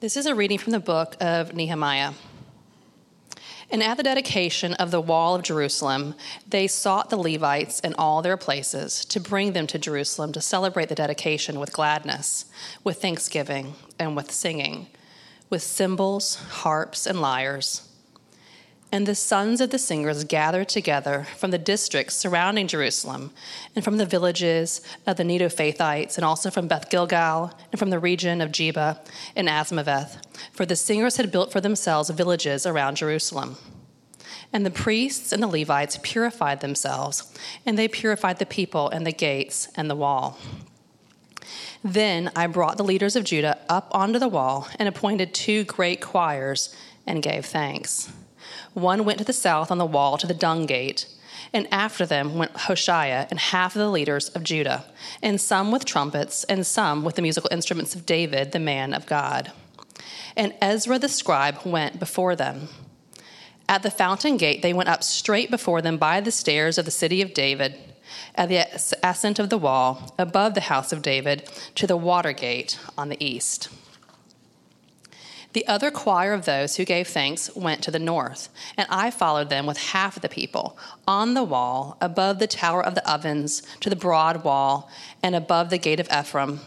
This is a reading from the book of Nehemiah. And at the dedication of the wall of Jerusalem, they sought the Levites in all their places to bring them to Jerusalem to celebrate the dedication with gladness, with thanksgiving, and with singing, with cymbals, harps, and lyres and the sons of the singers gathered together from the districts surrounding Jerusalem, and from the villages of the Netophathites, and also from Beth Gilgal, and from the region of Geba and Azmaveth, for the singers had built for themselves villages around Jerusalem. And the priests and the Levites purified themselves, and they purified the people and the gates and the wall. Then I brought the leaders of Judah up onto the wall and appointed two great choirs and gave thanks. One went to the south on the wall to the dung gate, and after them went Hoshaiah and half of the leaders of Judah, and some with trumpets, and some with the musical instruments of David, the man of God. And Ezra the scribe went before them. At the fountain gate, they went up straight before them by the stairs of the city of David, at the ascent of the wall, above the house of David, to the water gate on the east. The other choir of those who gave thanks went to the north, and I followed them with half of the people, on the wall, above the tower of the ovens, to the broad wall, and above the gate of Ephraim,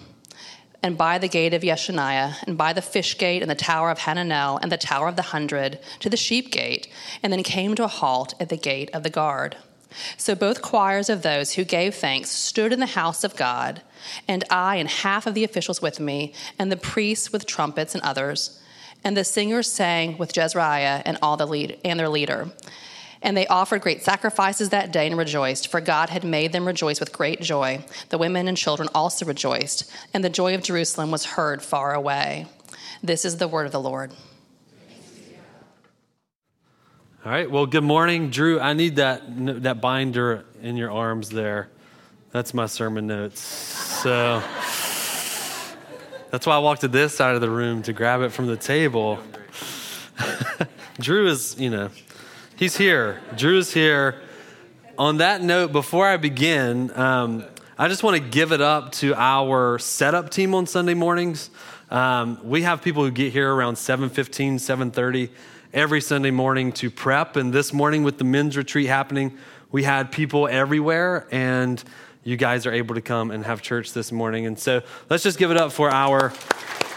and by the gate of Yeshanah, and by the fish gate, and the tower of Hananel, and the tower of the hundred, to the sheep gate, and then came to a halt at the gate of the guard. So both choirs of those who gave thanks stood in the house of God, and I and half of the officials with me, and the priests with trumpets and others and the singers sang with Jezrahiah and all the lead and their leader. And they offered great sacrifices that day and rejoiced, for God had made them rejoice with great joy. The women and children also rejoiced, and the joy of Jerusalem was heard far away. This is the word of the Lord. All right. Well, good morning, Drew. I need that that binder in your arms there. That's my sermon notes. So. That's why I walked to this side of the room to grab it from the table. Drew is, you know, he's here. Drew is here. On that note, before I begin, um, I just want to give it up to our setup team on Sunday mornings. Um, we have people who get here around 7.15, 7.30 every Sunday morning to prep. And this morning with the men's retreat happening, we had people everywhere. And you guys are able to come and have church this morning. And so let's just give it up for our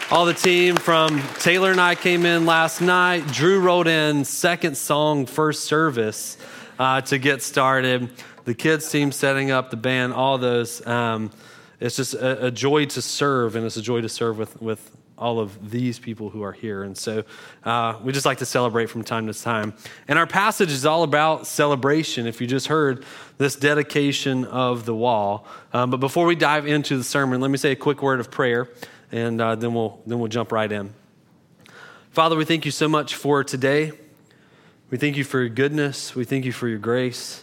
all the team from Taylor and I came in last night. Drew wrote in second song, first service uh, to get started. The kids team setting up the band, all those. Um, it's just a, a, joy to serve, and it's a joy to serve with, with all of these people who are here. And so uh, we just like to celebrate from time to time. And our passage is all about celebration. If you just heard this dedication of the wall. Um, but before we dive into the sermon, let me say a quick word of prayer, and uh, then, we'll, then we'll jump right in. Father, we thank you so much for today. We thank you for your goodness. We thank you for your grace.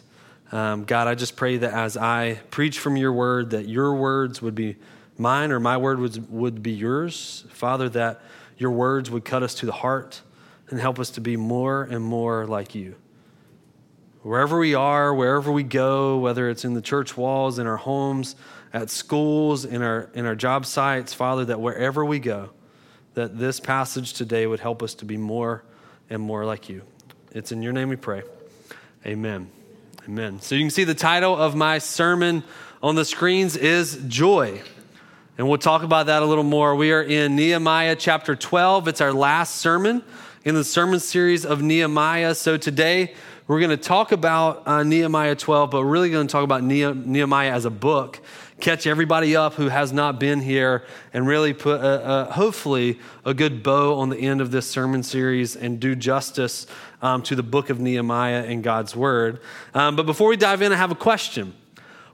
Um, God, I just pray that as I preach from your word, that your words would be mine or my word would, would be yours. Father, that your words would cut us to the heart and help us to be more and more like you. Wherever we are, wherever we go, whether it's in the church walls, in our homes, at schools, in our, in our job sites, Father, that wherever we go, that this passage today would help us to be more and more like you. It's in your name we pray. Amen. Amen. So you can see the title of my sermon on the screens is Joy. And we'll talk about that a little more. We are in Nehemiah chapter 12. It's our last sermon in the sermon series of Nehemiah. So today we're going to talk about uh, Nehemiah 12, but we're really going to talk about Nehemiah as a book. Catch everybody up who has not been here and really put, a, a, hopefully, a good bow on the end of this sermon series and do justice um, to the book of Nehemiah and God's word. Um, but before we dive in, I have a question.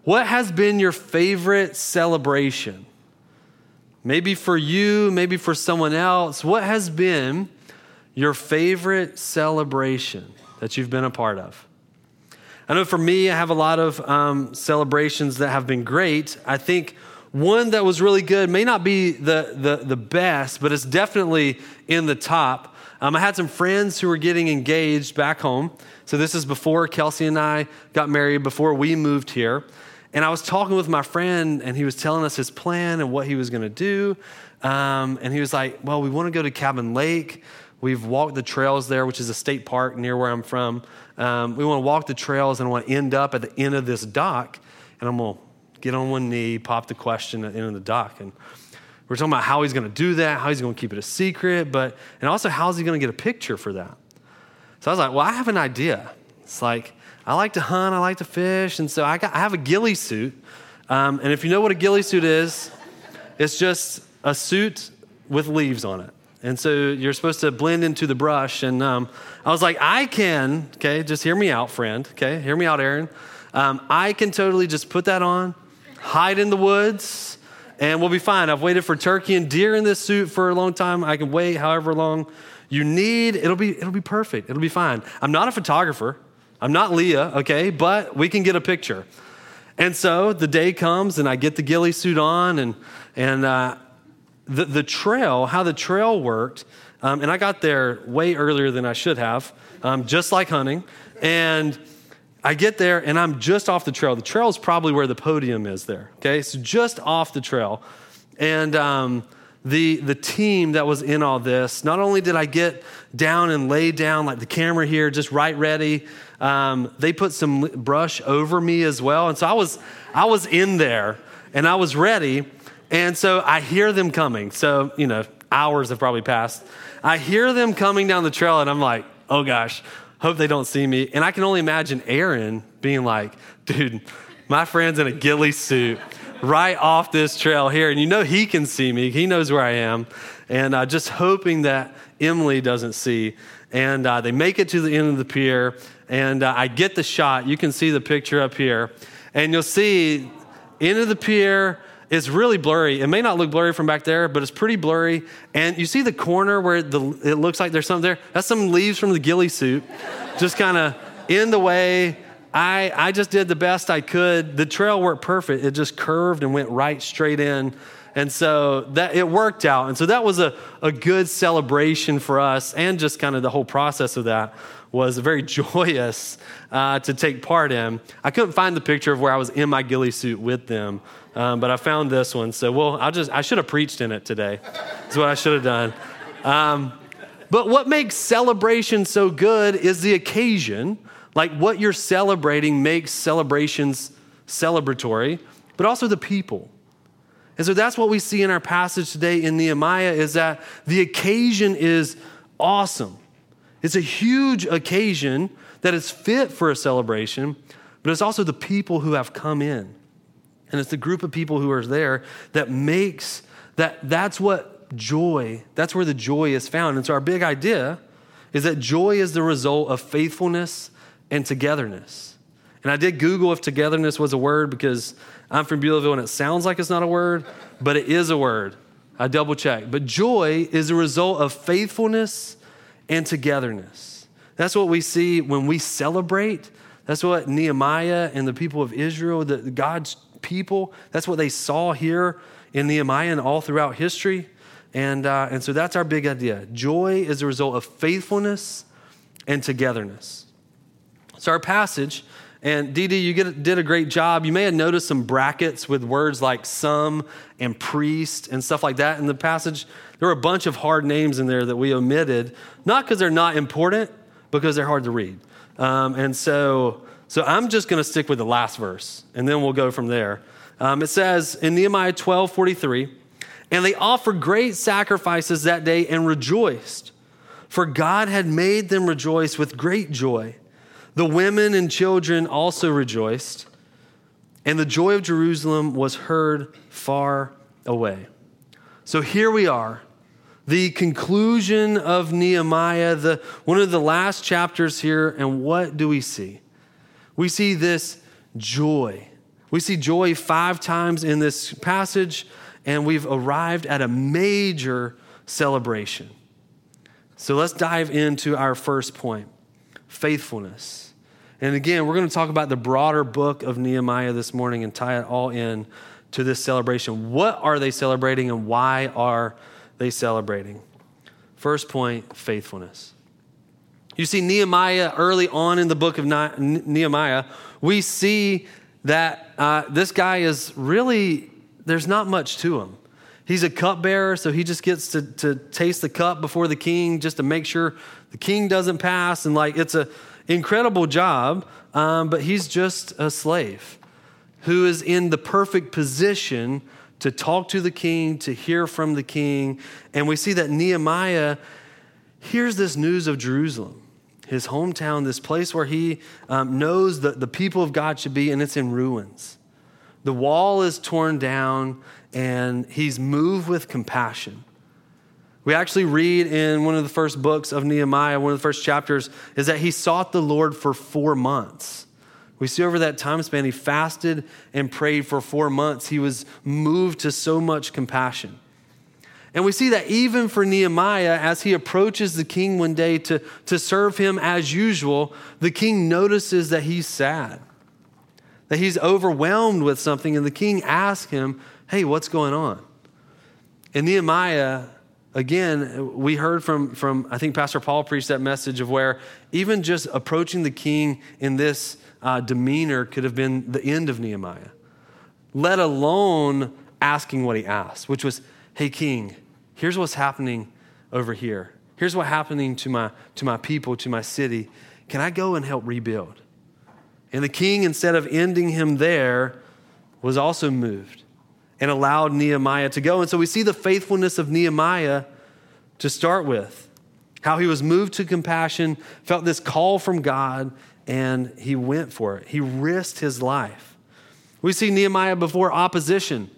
What has been your favorite celebration? Maybe for you, maybe for someone else. What has been your favorite celebration that you've been a part of? I know for me, I have a lot of um, celebrations that have been great. I think one that was really good may not be the, the, the best, but it's definitely in the top. Um, I had some friends who were getting engaged back home. So this is before Kelsey and I got married, before we moved here. And I was talking with my friend, and he was telling us his plan and what he was going to do. Um, and he was like, Well, we want to go to Cabin Lake. We've walked the trails there, which is a state park near where I'm from. Um, we want to walk the trails and want to end up at the end of this dock. And I'm going to get on one knee, pop the question at the end of the dock. And we're talking about how he's going to do that, how he's going to keep it a secret, but, and also how's he going to get a picture for that. So I was like, well, I have an idea. It's like, I like to hunt, I like to fish, and so I, got, I have a ghillie suit. Um, and if you know what a ghillie suit is, it's just a suit with leaves on it. And so you're supposed to blend into the brush. And um, I was like, I can, okay, just hear me out, friend, okay, hear me out, Aaron. Um, I can totally just put that on, hide in the woods, and we'll be fine. I've waited for turkey and deer in this suit for a long time. I can wait however long you need. It'll be, it'll be perfect. It'll be fine. I'm not a photographer. I'm not Leah, okay, but we can get a picture. And so the day comes, and I get the ghillie suit on, and, and uh, the, the trail, how the trail worked, um, and I got there way earlier than I should have, um, just like hunting. And I get there and I'm just off the trail. The trail is probably where the podium is there. Okay, so just off the trail. And um, the, the team that was in all this, not only did I get down and lay down like the camera here, just right ready, um, they put some brush over me as well. And so I was, I was in there and I was ready. And so I hear them coming. So, you know, hours have probably passed. I hear them coming down the trail and I'm like, oh gosh, hope they don't see me. And I can only imagine Aaron being like, dude, my friend's in a ghillie suit right off this trail here. And you know he can see me, he knows where I am. And uh, just hoping that Emily doesn't see. And uh, they make it to the end of the pier, and uh, I get the shot. You can see the picture up here. And you'll see into the pier, it's really blurry. It may not look blurry from back there, but it's pretty blurry. And you see the corner where the, it looks like there's something there? That's some leaves from the ghillie suit, just kind of in the way. I, I just did the best I could. The trail worked perfect. It just curved and went right straight in. And so that it worked out. And so that was a, a good celebration for us, and just kind of the whole process of that was very joyous uh, to take part in. I couldn't find the picture of where I was in my ghillie suit with them, um, but I found this one. So, well, I just I should have preached in it today. That's what I should have done. Um, but what makes celebration so good is the occasion. Like what you're celebrating makes celebrations celebratory, but also the people. And so that's what we see in our passage today in Nehemiah is that the occasion is awesome. It's a huge occasion that is fit for a celebration, but it's also the people who have come in. And it's the group of people who are there that makes that that's what joy, that's where the joy is found. And so our big idea is that joy is the result of faithfulness and togetherness. And I did Google if togetherness was a word because I'm from Beulahville and it sounds like it's not a word, but it is a word. I double checked. But joy is a result of faithfulness and togetherness. That's what we see when we celebrate. That's what Nehemiah and the people of Israel, the, God's people, that's what they saw here in Nehemiah and all throughout history. And, uh, and so that's our big idea. Joy is a result of faithfulness and togetherness. So, our passage, and Dee, you get, did a great job. You may have noticed some brackets with words like some and priest and stuff like that in the passage. There were a bunch of hard names in there that we omitted, not because they're not important, because they're hard to read. Um, and so, so I'm just going to stick with the last verse, and then we'll go from there. Um, it says in Nehemiah 12 43, and they offered great sacrifices that day and rejoiced, for God had made them rejoice with great joy. The women and children also rejoiced, and the joy of Jerusalem was heard far away. So here we are, the conclusion of Nehemiah, the, one of the last chapters here, and what do we see? We see this joy. We see joy five times in this passage, and we've arrived at a major celebration. So let's dive into our first point faithfulness. And again, we're going to talk about the broader book of Nehemiah this morning and tie it all in to this celebration. What are they celebrating and why are they celebrating? First point faithfulness. You see, Nehemiah, early on in the book of Nehemiah, we see that uh, this guy is really, there's not much to him. He's a cupbearer, so he just gets to, to taste the cup before the king just to make sure the king doesn't pass. And like, it's an incredible job, um, but he's just a slave who is in the perfect position to talk to the king, to hear from the king. And we see that Nehemiah hears this news of Jerusalem, his hometown, this place where he um, knows that the people of God should be, and it's in ruins. The wall is torn down, and he's moved with compassion. We actually read in one of the first books of Nehemiah, one of the first chapters, is that he sought the Lord for four months. We see over that time span, he fasted and prayed for four months. He was moved to so much compassion. And we see that even for Nehemiah, as he approaches the king one day to, to serve him as usual, the king notices that he's sad, that he's overwhelmed with something. And the king asks him, Hey, what's going on? And Nehemiah, again, we heard from, from I think Pastor Paul preached that message of where even just approaching the king in this uh, demeanor could have been the end of Nehemiah, let alone asking what he asked, which was, Hey, king, here's what's happening over here. Here's what's happening to my, to my people, to my city. Can I go and help rebuild? And the king, instead of ending him there, was also moved and allowed Nehemiah to go. And so we see the faithfulness of Nehemiah to start with, how he was moved to compassion, felt this call from God, and he went for it. He risked his life. We see Nehemiah before opposition.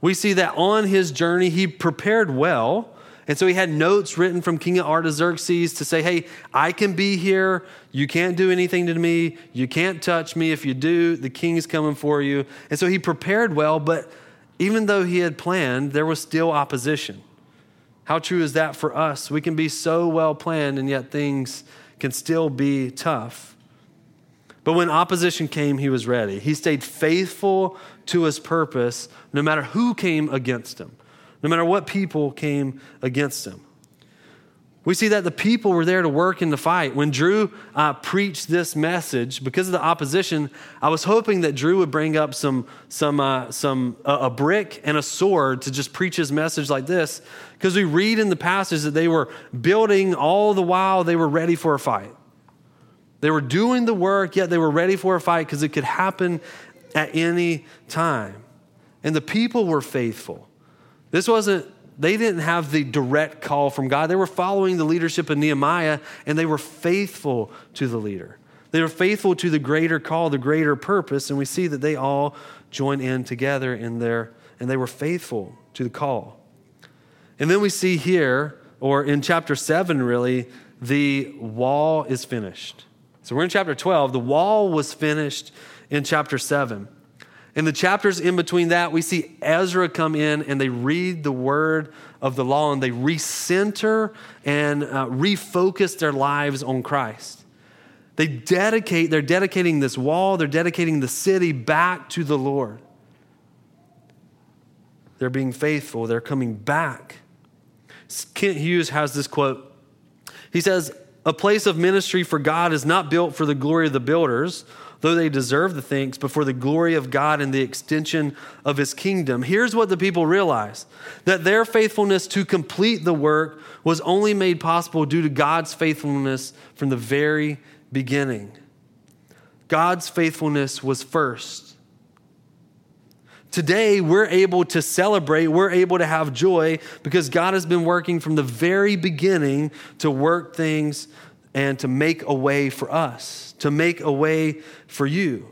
We see that on his journey, he prepared well. And so he had notes written from King Artaxerxes to say, hey, I can be here. You can't do anything to me. You can't touch me. If you do, the king is coming for you. And so he prepared well, but even though he had planned, there was still opposition. How true is that for us? We can be so well planned, and yet things can still be tough. But when opposition came, he was ready. He stayed faithful to his purpose no matter who came against him, no matter what people came against him. We see that the people were there to work in the fight. When Drew uh, preached this message, because of the opposition, I was hoping that Drew would bring up some, some, uh, some uh, a brick and a sword to just preach his message like this. Because we read in the passage that they were building all the while they were ready for a fight. They were doing the work, yet they were ready for a fight because it could happen at any time. And the people were faithful. This wasn't, they didn't have the direct call from God. They were following the leadership of Nehemiah, and they were faithful to the leader. They were faithful to the greater call, the greater purpose, and we see that they all joined in together in their, and they were faithful to the call. And then we see here, or in chapter 7, really, the wall is finished. So we're in chapter 12. The wall was finished in chapter 7. In the chapters in between that, we see Ezra come in and they read the word of the law and they recenter and uh, refocus their lives on Christ. They dedicate, they're dedicating this wall, they're dedicating the city back to the Lord. They're being faithful, they're coming back. Kent Hughes has this quote. He says, a place of ministry for God is not built for the glory of the builders, though they deserve the thanks, but for the glory of God and the extension of his kingdom. Here's what the people realized that their faithfulness to complete the work was only made possible due to God's faithfulness from the very beginning. God's faithfulness was first. Today, we're able to celebrate, we're able to have joy because God has been working from the very beginning to work things and to make a way for us, to make a way for you.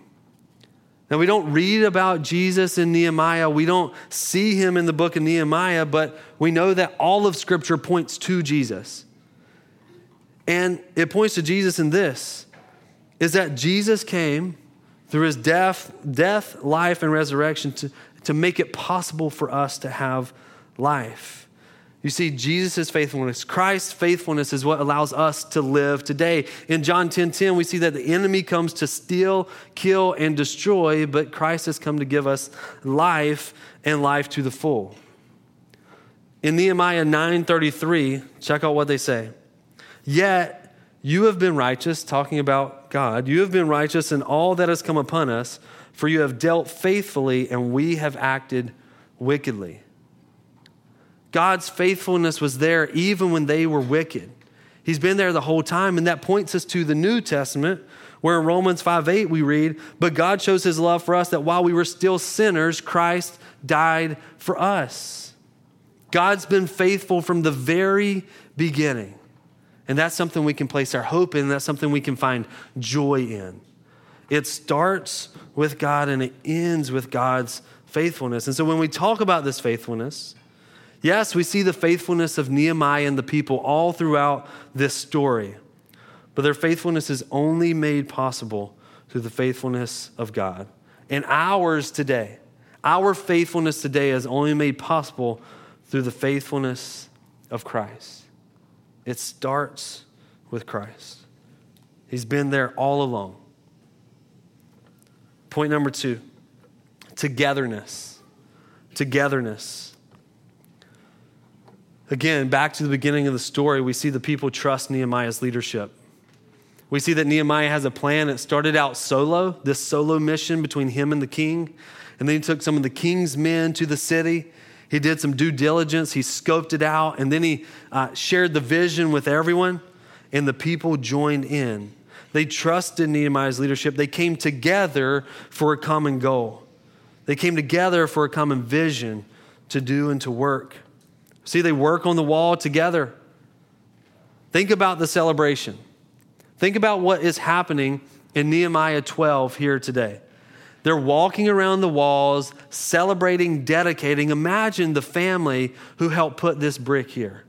Now, we don't read about Jesus in Nehemiah. We don't see him in the book of Nehemiah, but we know that all of Scripture points to Jesus. And it points to Jesus in this is that Jesus came through his death, death, life, and resurrection to, to make it possible for us to have life. You see, Jesus' faithfulness, Christ's faithfulness is what allows us to live today. In John 10 10, we see that the enemy comes to steal, kill, and destroy, but Christ has come to give us life and life to the full. In Nehemiah 9:33, check out what they say. Yet you have been righteous, talking about God, you have been righteous in all that has come upon us, for you have dealt faithfully, and we have acted wickedly. God's faithfulness was there even when they were wicked. He's been there the whole time, and that points us to the New Testament, where in Romans 5 8 we read, But God shows his love for us that while we were still sinners, Christ died for us. God's been faithful from the very beginning. And that's something we can place our hope in, that's something we can find joy in. It starts with God and it ends with God's faithfulness. And so when we talk about this faithfulness, yes, we see the faithfulness of Nehemiah and the people all throughout this story. But their faithfulness is only made possible through the faithfulness of God. And ours today, our faithfulness today is only made possible through the faithfulness of Christ. It starts with Christ. He's been there all along. Point number two togetherness. Togetherness. Again, back to the beginning of the story, we see the people trust Nehemiah's leadership. We see that Nehemiah has a plan. It started out solo, this solo mission between him and the king. And then he took some of the king's men to the city. He did some due diligence. He scoped it out. And then he uh, shared the vision with everyone. And the people joined in. They trusted Nehemiah's leadership. They came together for a common goal. They came together for a common vision to do and to work. See, they work on the wall together. Think about the celebration. Think about what is happening in Nehemiah 12 here today. They're walking around the walls, celebrating, dedicating. Imagine the family who helped put this brick here,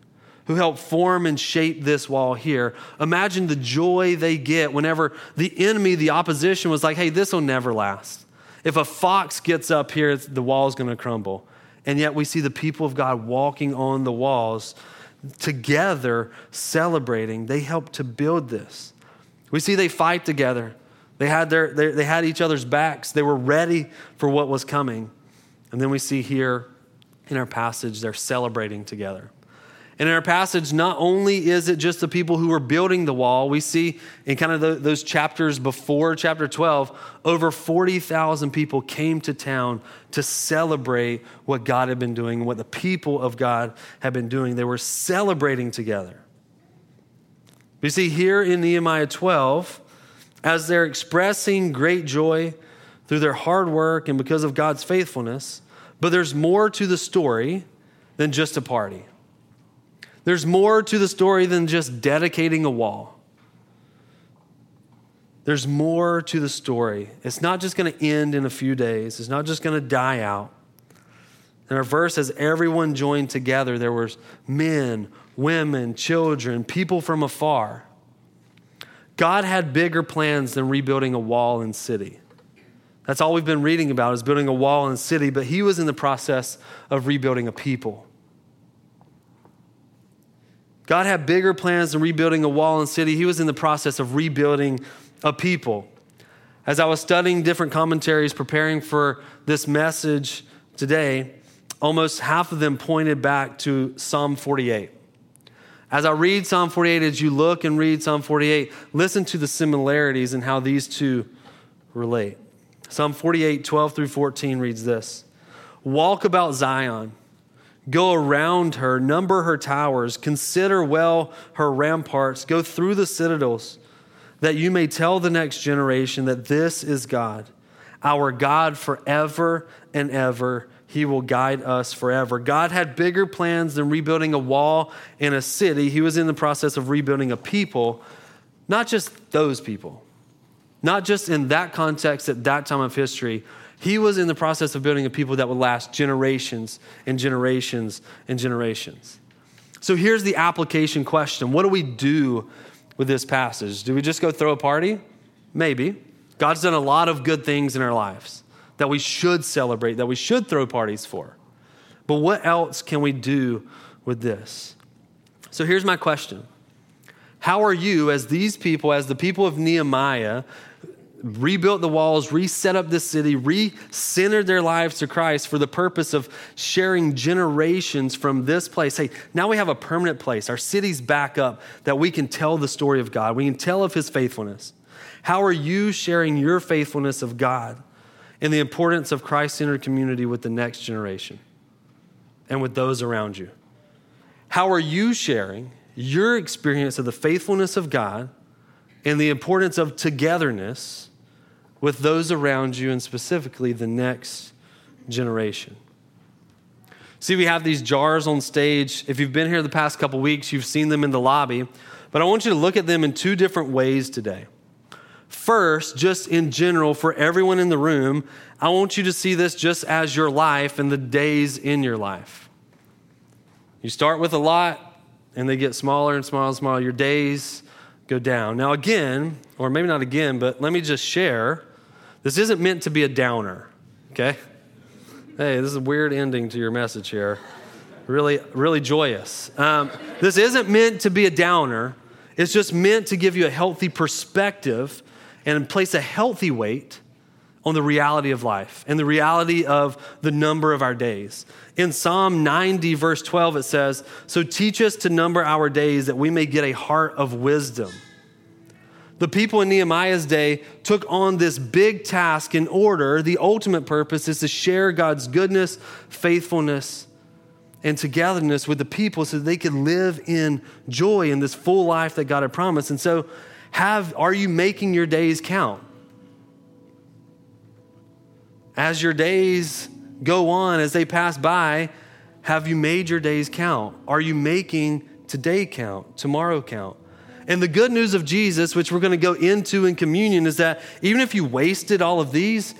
who helped form and shape this wall here. Imagine the joy they get whenever the enemy, the opposition, was like, hey, this will never last. If a fox gets up here, the wall's going to crumble. And yet we see the people of God walking on the walls together, celebrating. They helped to build this. We see they fight together. They had, their, they, they had each other's backs. They were ready for what was coming. And then we see here in our passage, they're celebrating together. And in our passage, not only is it just the people who were building the wall, we see in kind of the, those chapters before chapter 12, over 40,000 people came to town to celebrate what God had been doing what the people of God had been doing. They were celebrating together. You see, here in Nehemiah 12, as they're expressing great joy through their hard work and because of God's faithfulness, but there's more to the story than just a party. There's more to the story than just dedicating a wall. There's more to the story. It's not just going to end in a few days, it's not just going to die out. And our verse says, everyone joined together. There was men, women, children, people from afar. God had bigger plans than rebuilding a wall and city. That's all we've been reading about is building a wall and city, but he was in the process of rebuilding a people. God had bigger plans than rebuilding a wall and city. He was in the process of rebuilding a people. As I was studying different commentaries preparing for this message today, almost half of them pointed back to Psalm 48. As I read Psalm 48, as you look and read Psalm 48, listen to the similarities and how these two relate. Psalm 48, 12 through 14 reads this Walk about Zion, go around her, number her towers, consider well her ramparts, go through the citadels, that you may tell the next generation that this is God, our God forever and ever he will guide us forever. God had bigger plans than rebuilding a wall in a city. He was in the process of rebuilding a people, not just those people, not just in that context at that time of history. He was in the process of building a people that would last generations and generations and generations. So here's the application question What do we do with this passage? Do we just go throw a party? Maybe. God's done a lot of good things in our lives that we should celebrate, that we should throw parties for. But what else can we do with this? So here's my question How are you, as these people, as the people of Nehemiah, rebuilt the walls, reset up the city, re-centered their lives to Christ for the purpose of sharing generations from this place. Hey, now we have a permanent place. Our city's back up that we can tell the story of God. We can tell of his faithfulness. How are you sharing your faithfulness of God? and the importance of Christ centered community with the next generation and with those around you? How are you sharing your experience of the faithfulness of God and the importance of togetherness with those around you and specifically the next generation? See, we have these jars on stage. If you've been here the past couple weeks, you've seen them in the lobby. But I want you to look at them in two different ways today. First, just in general, for everyone in the room, I want you to see this just as your life and the days in your life. You start with a lot, and they get smaller and smaller and smaller. Your days go down. Now, again, or maybe not again, but let me just share this isn't meant to be a downer, okay? Hey, this is a weird ending to your message here. Really, really joyous. Um, this isn't meant to be a downer. It's just meant to give you a healthy perspective and place a healthy weight on the reality of life and the reality of the number of our days. In Psalm 90, verse 12, it says, So teach us to number our days that we may get a heart of wisdom. The people in Nehemiah's day took on this big task in order. The ultimate purpose is to share God's goodness, faithfulness, and togetherness with the people so they could live in joy in this full life that God had promised. And so, have, are you making your days count? As your days go on, as they pass by, have you made your days count? Are you making today count, tomorrow count? And the good news of Jesus, which we're going to go into in communion, is that even if you wasted all of these,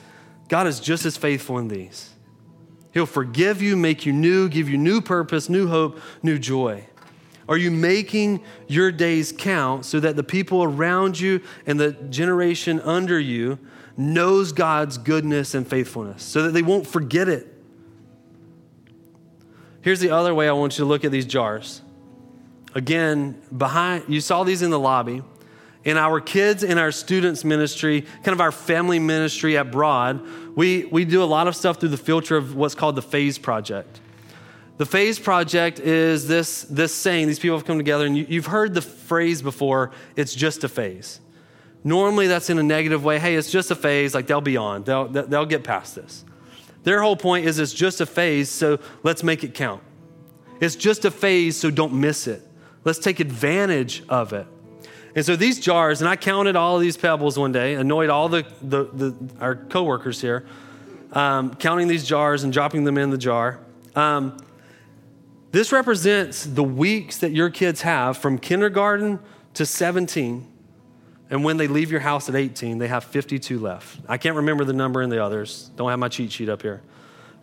God is just as faithful in these. He'll forgive you, make you new, give you new purpose, new hope, new joy. Are you making your days count so that the people around you and the generation under you knows God's goodness and faithfulness so that they won't forget it? Here's the other way I want you to look at these jars again, behind, you saw these in the lobby. In our kids and our students ministry, kind of our family ministry abroad, we, we do a lot of stuff through the filter of what's called the Phase Project. The Phase Project is this, this saying, these people have come together, and you, you've heard the phrase before, it's just a phase. Normally, that's in a negative way. Hey, it's just a phase, like they'll be on, they'll, they'll get past this. Their whole point is it's just a phase, so let's make it count. It's just a phase, so don't miss it. Let's take advantage of it. And so these jars, and I counted all of these pebbles one day, annoyed all the, the, the our coworkers here, um, counting these jars and dropping them in the jar. Um, this represents the weeks that your kids have from kindergarten to 17. And when they leave your house at 18, they have 52 left. I can't remember the number in the others. Don't have my cheat sheet up here.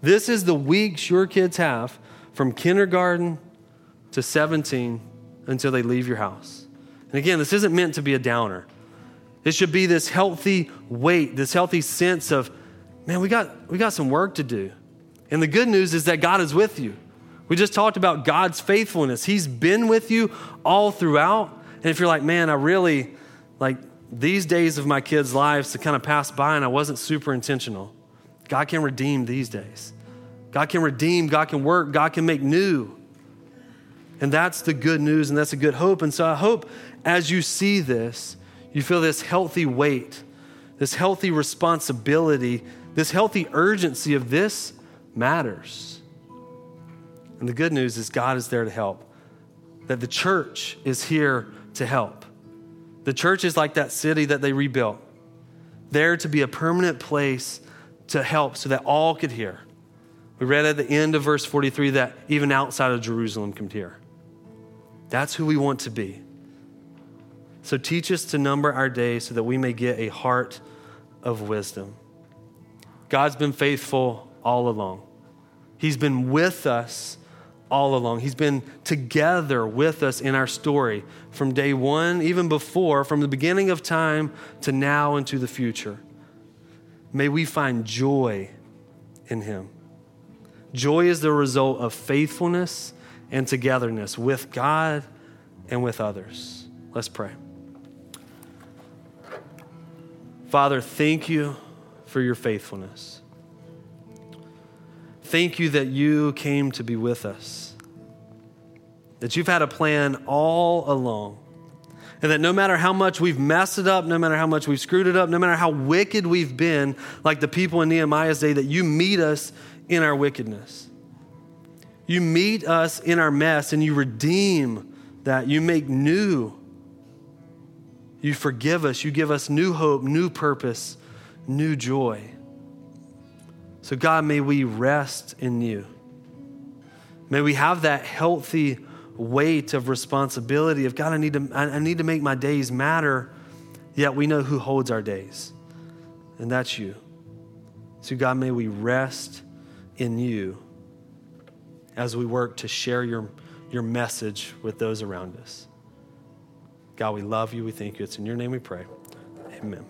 This is the weeks your kids have from kindergarten to 17 until they leave your house. And again, this isn't meant to be a downer. It should be this healthy weight, this healthy sense of, man, we got, we got some work to do. And the good news is that God is with you. We just talked about God's faithfulness. He's been with you all throughout. And if you're like, man, I really, like, these days of my kids' lives to kind of pass by and I wasn't super intentional, God can redeem these days. God can redeem, God can work, God can make new. And that's the good news and that's a good hope. And so I hope as you see this, you feel this healthy weight, this healthy responsibility, this healthy urgency of this matters. And the good news is God is there to help, that the church is here to help. The church is like that city that they rebuilt, there to be a permanent place to help so that all could hear. We read at the end of verse 43 that even outside of Jerusalem could hear. That's who we want to be. So teach us to number our days so that we may get a heart of wisdom. God's been faithful all along. He's been with us all along. He's been together with us in our story from day one, even before, from the beginning of time to now and to the future. May we find joy in Him. Joy is the result of faithfulness and togetherness with God and with others. Let's pray. Father, thank you for your faithfulness. Thank you that you came to be with us, that you've had a plan all along, And that no matter how much we've messed it up, no matter how much we've screwed it up, no matter how wicked we've been, like the people in Nehemiah's day, that you meet us in our wickedness. You meet us in our mess and you redeem that. You make new. You forgive us. You give us new hope, new purpose, new joy. So, God, may we rest in you. May we have that healthy weight of responsibility of God, I need to, I need to make my days matter, yet we know who holds our days, and that's you. So, God, may we rest in you as we work to share your, your message with those around us. God, we love you. We thank you. It's in your name we pray. Amen.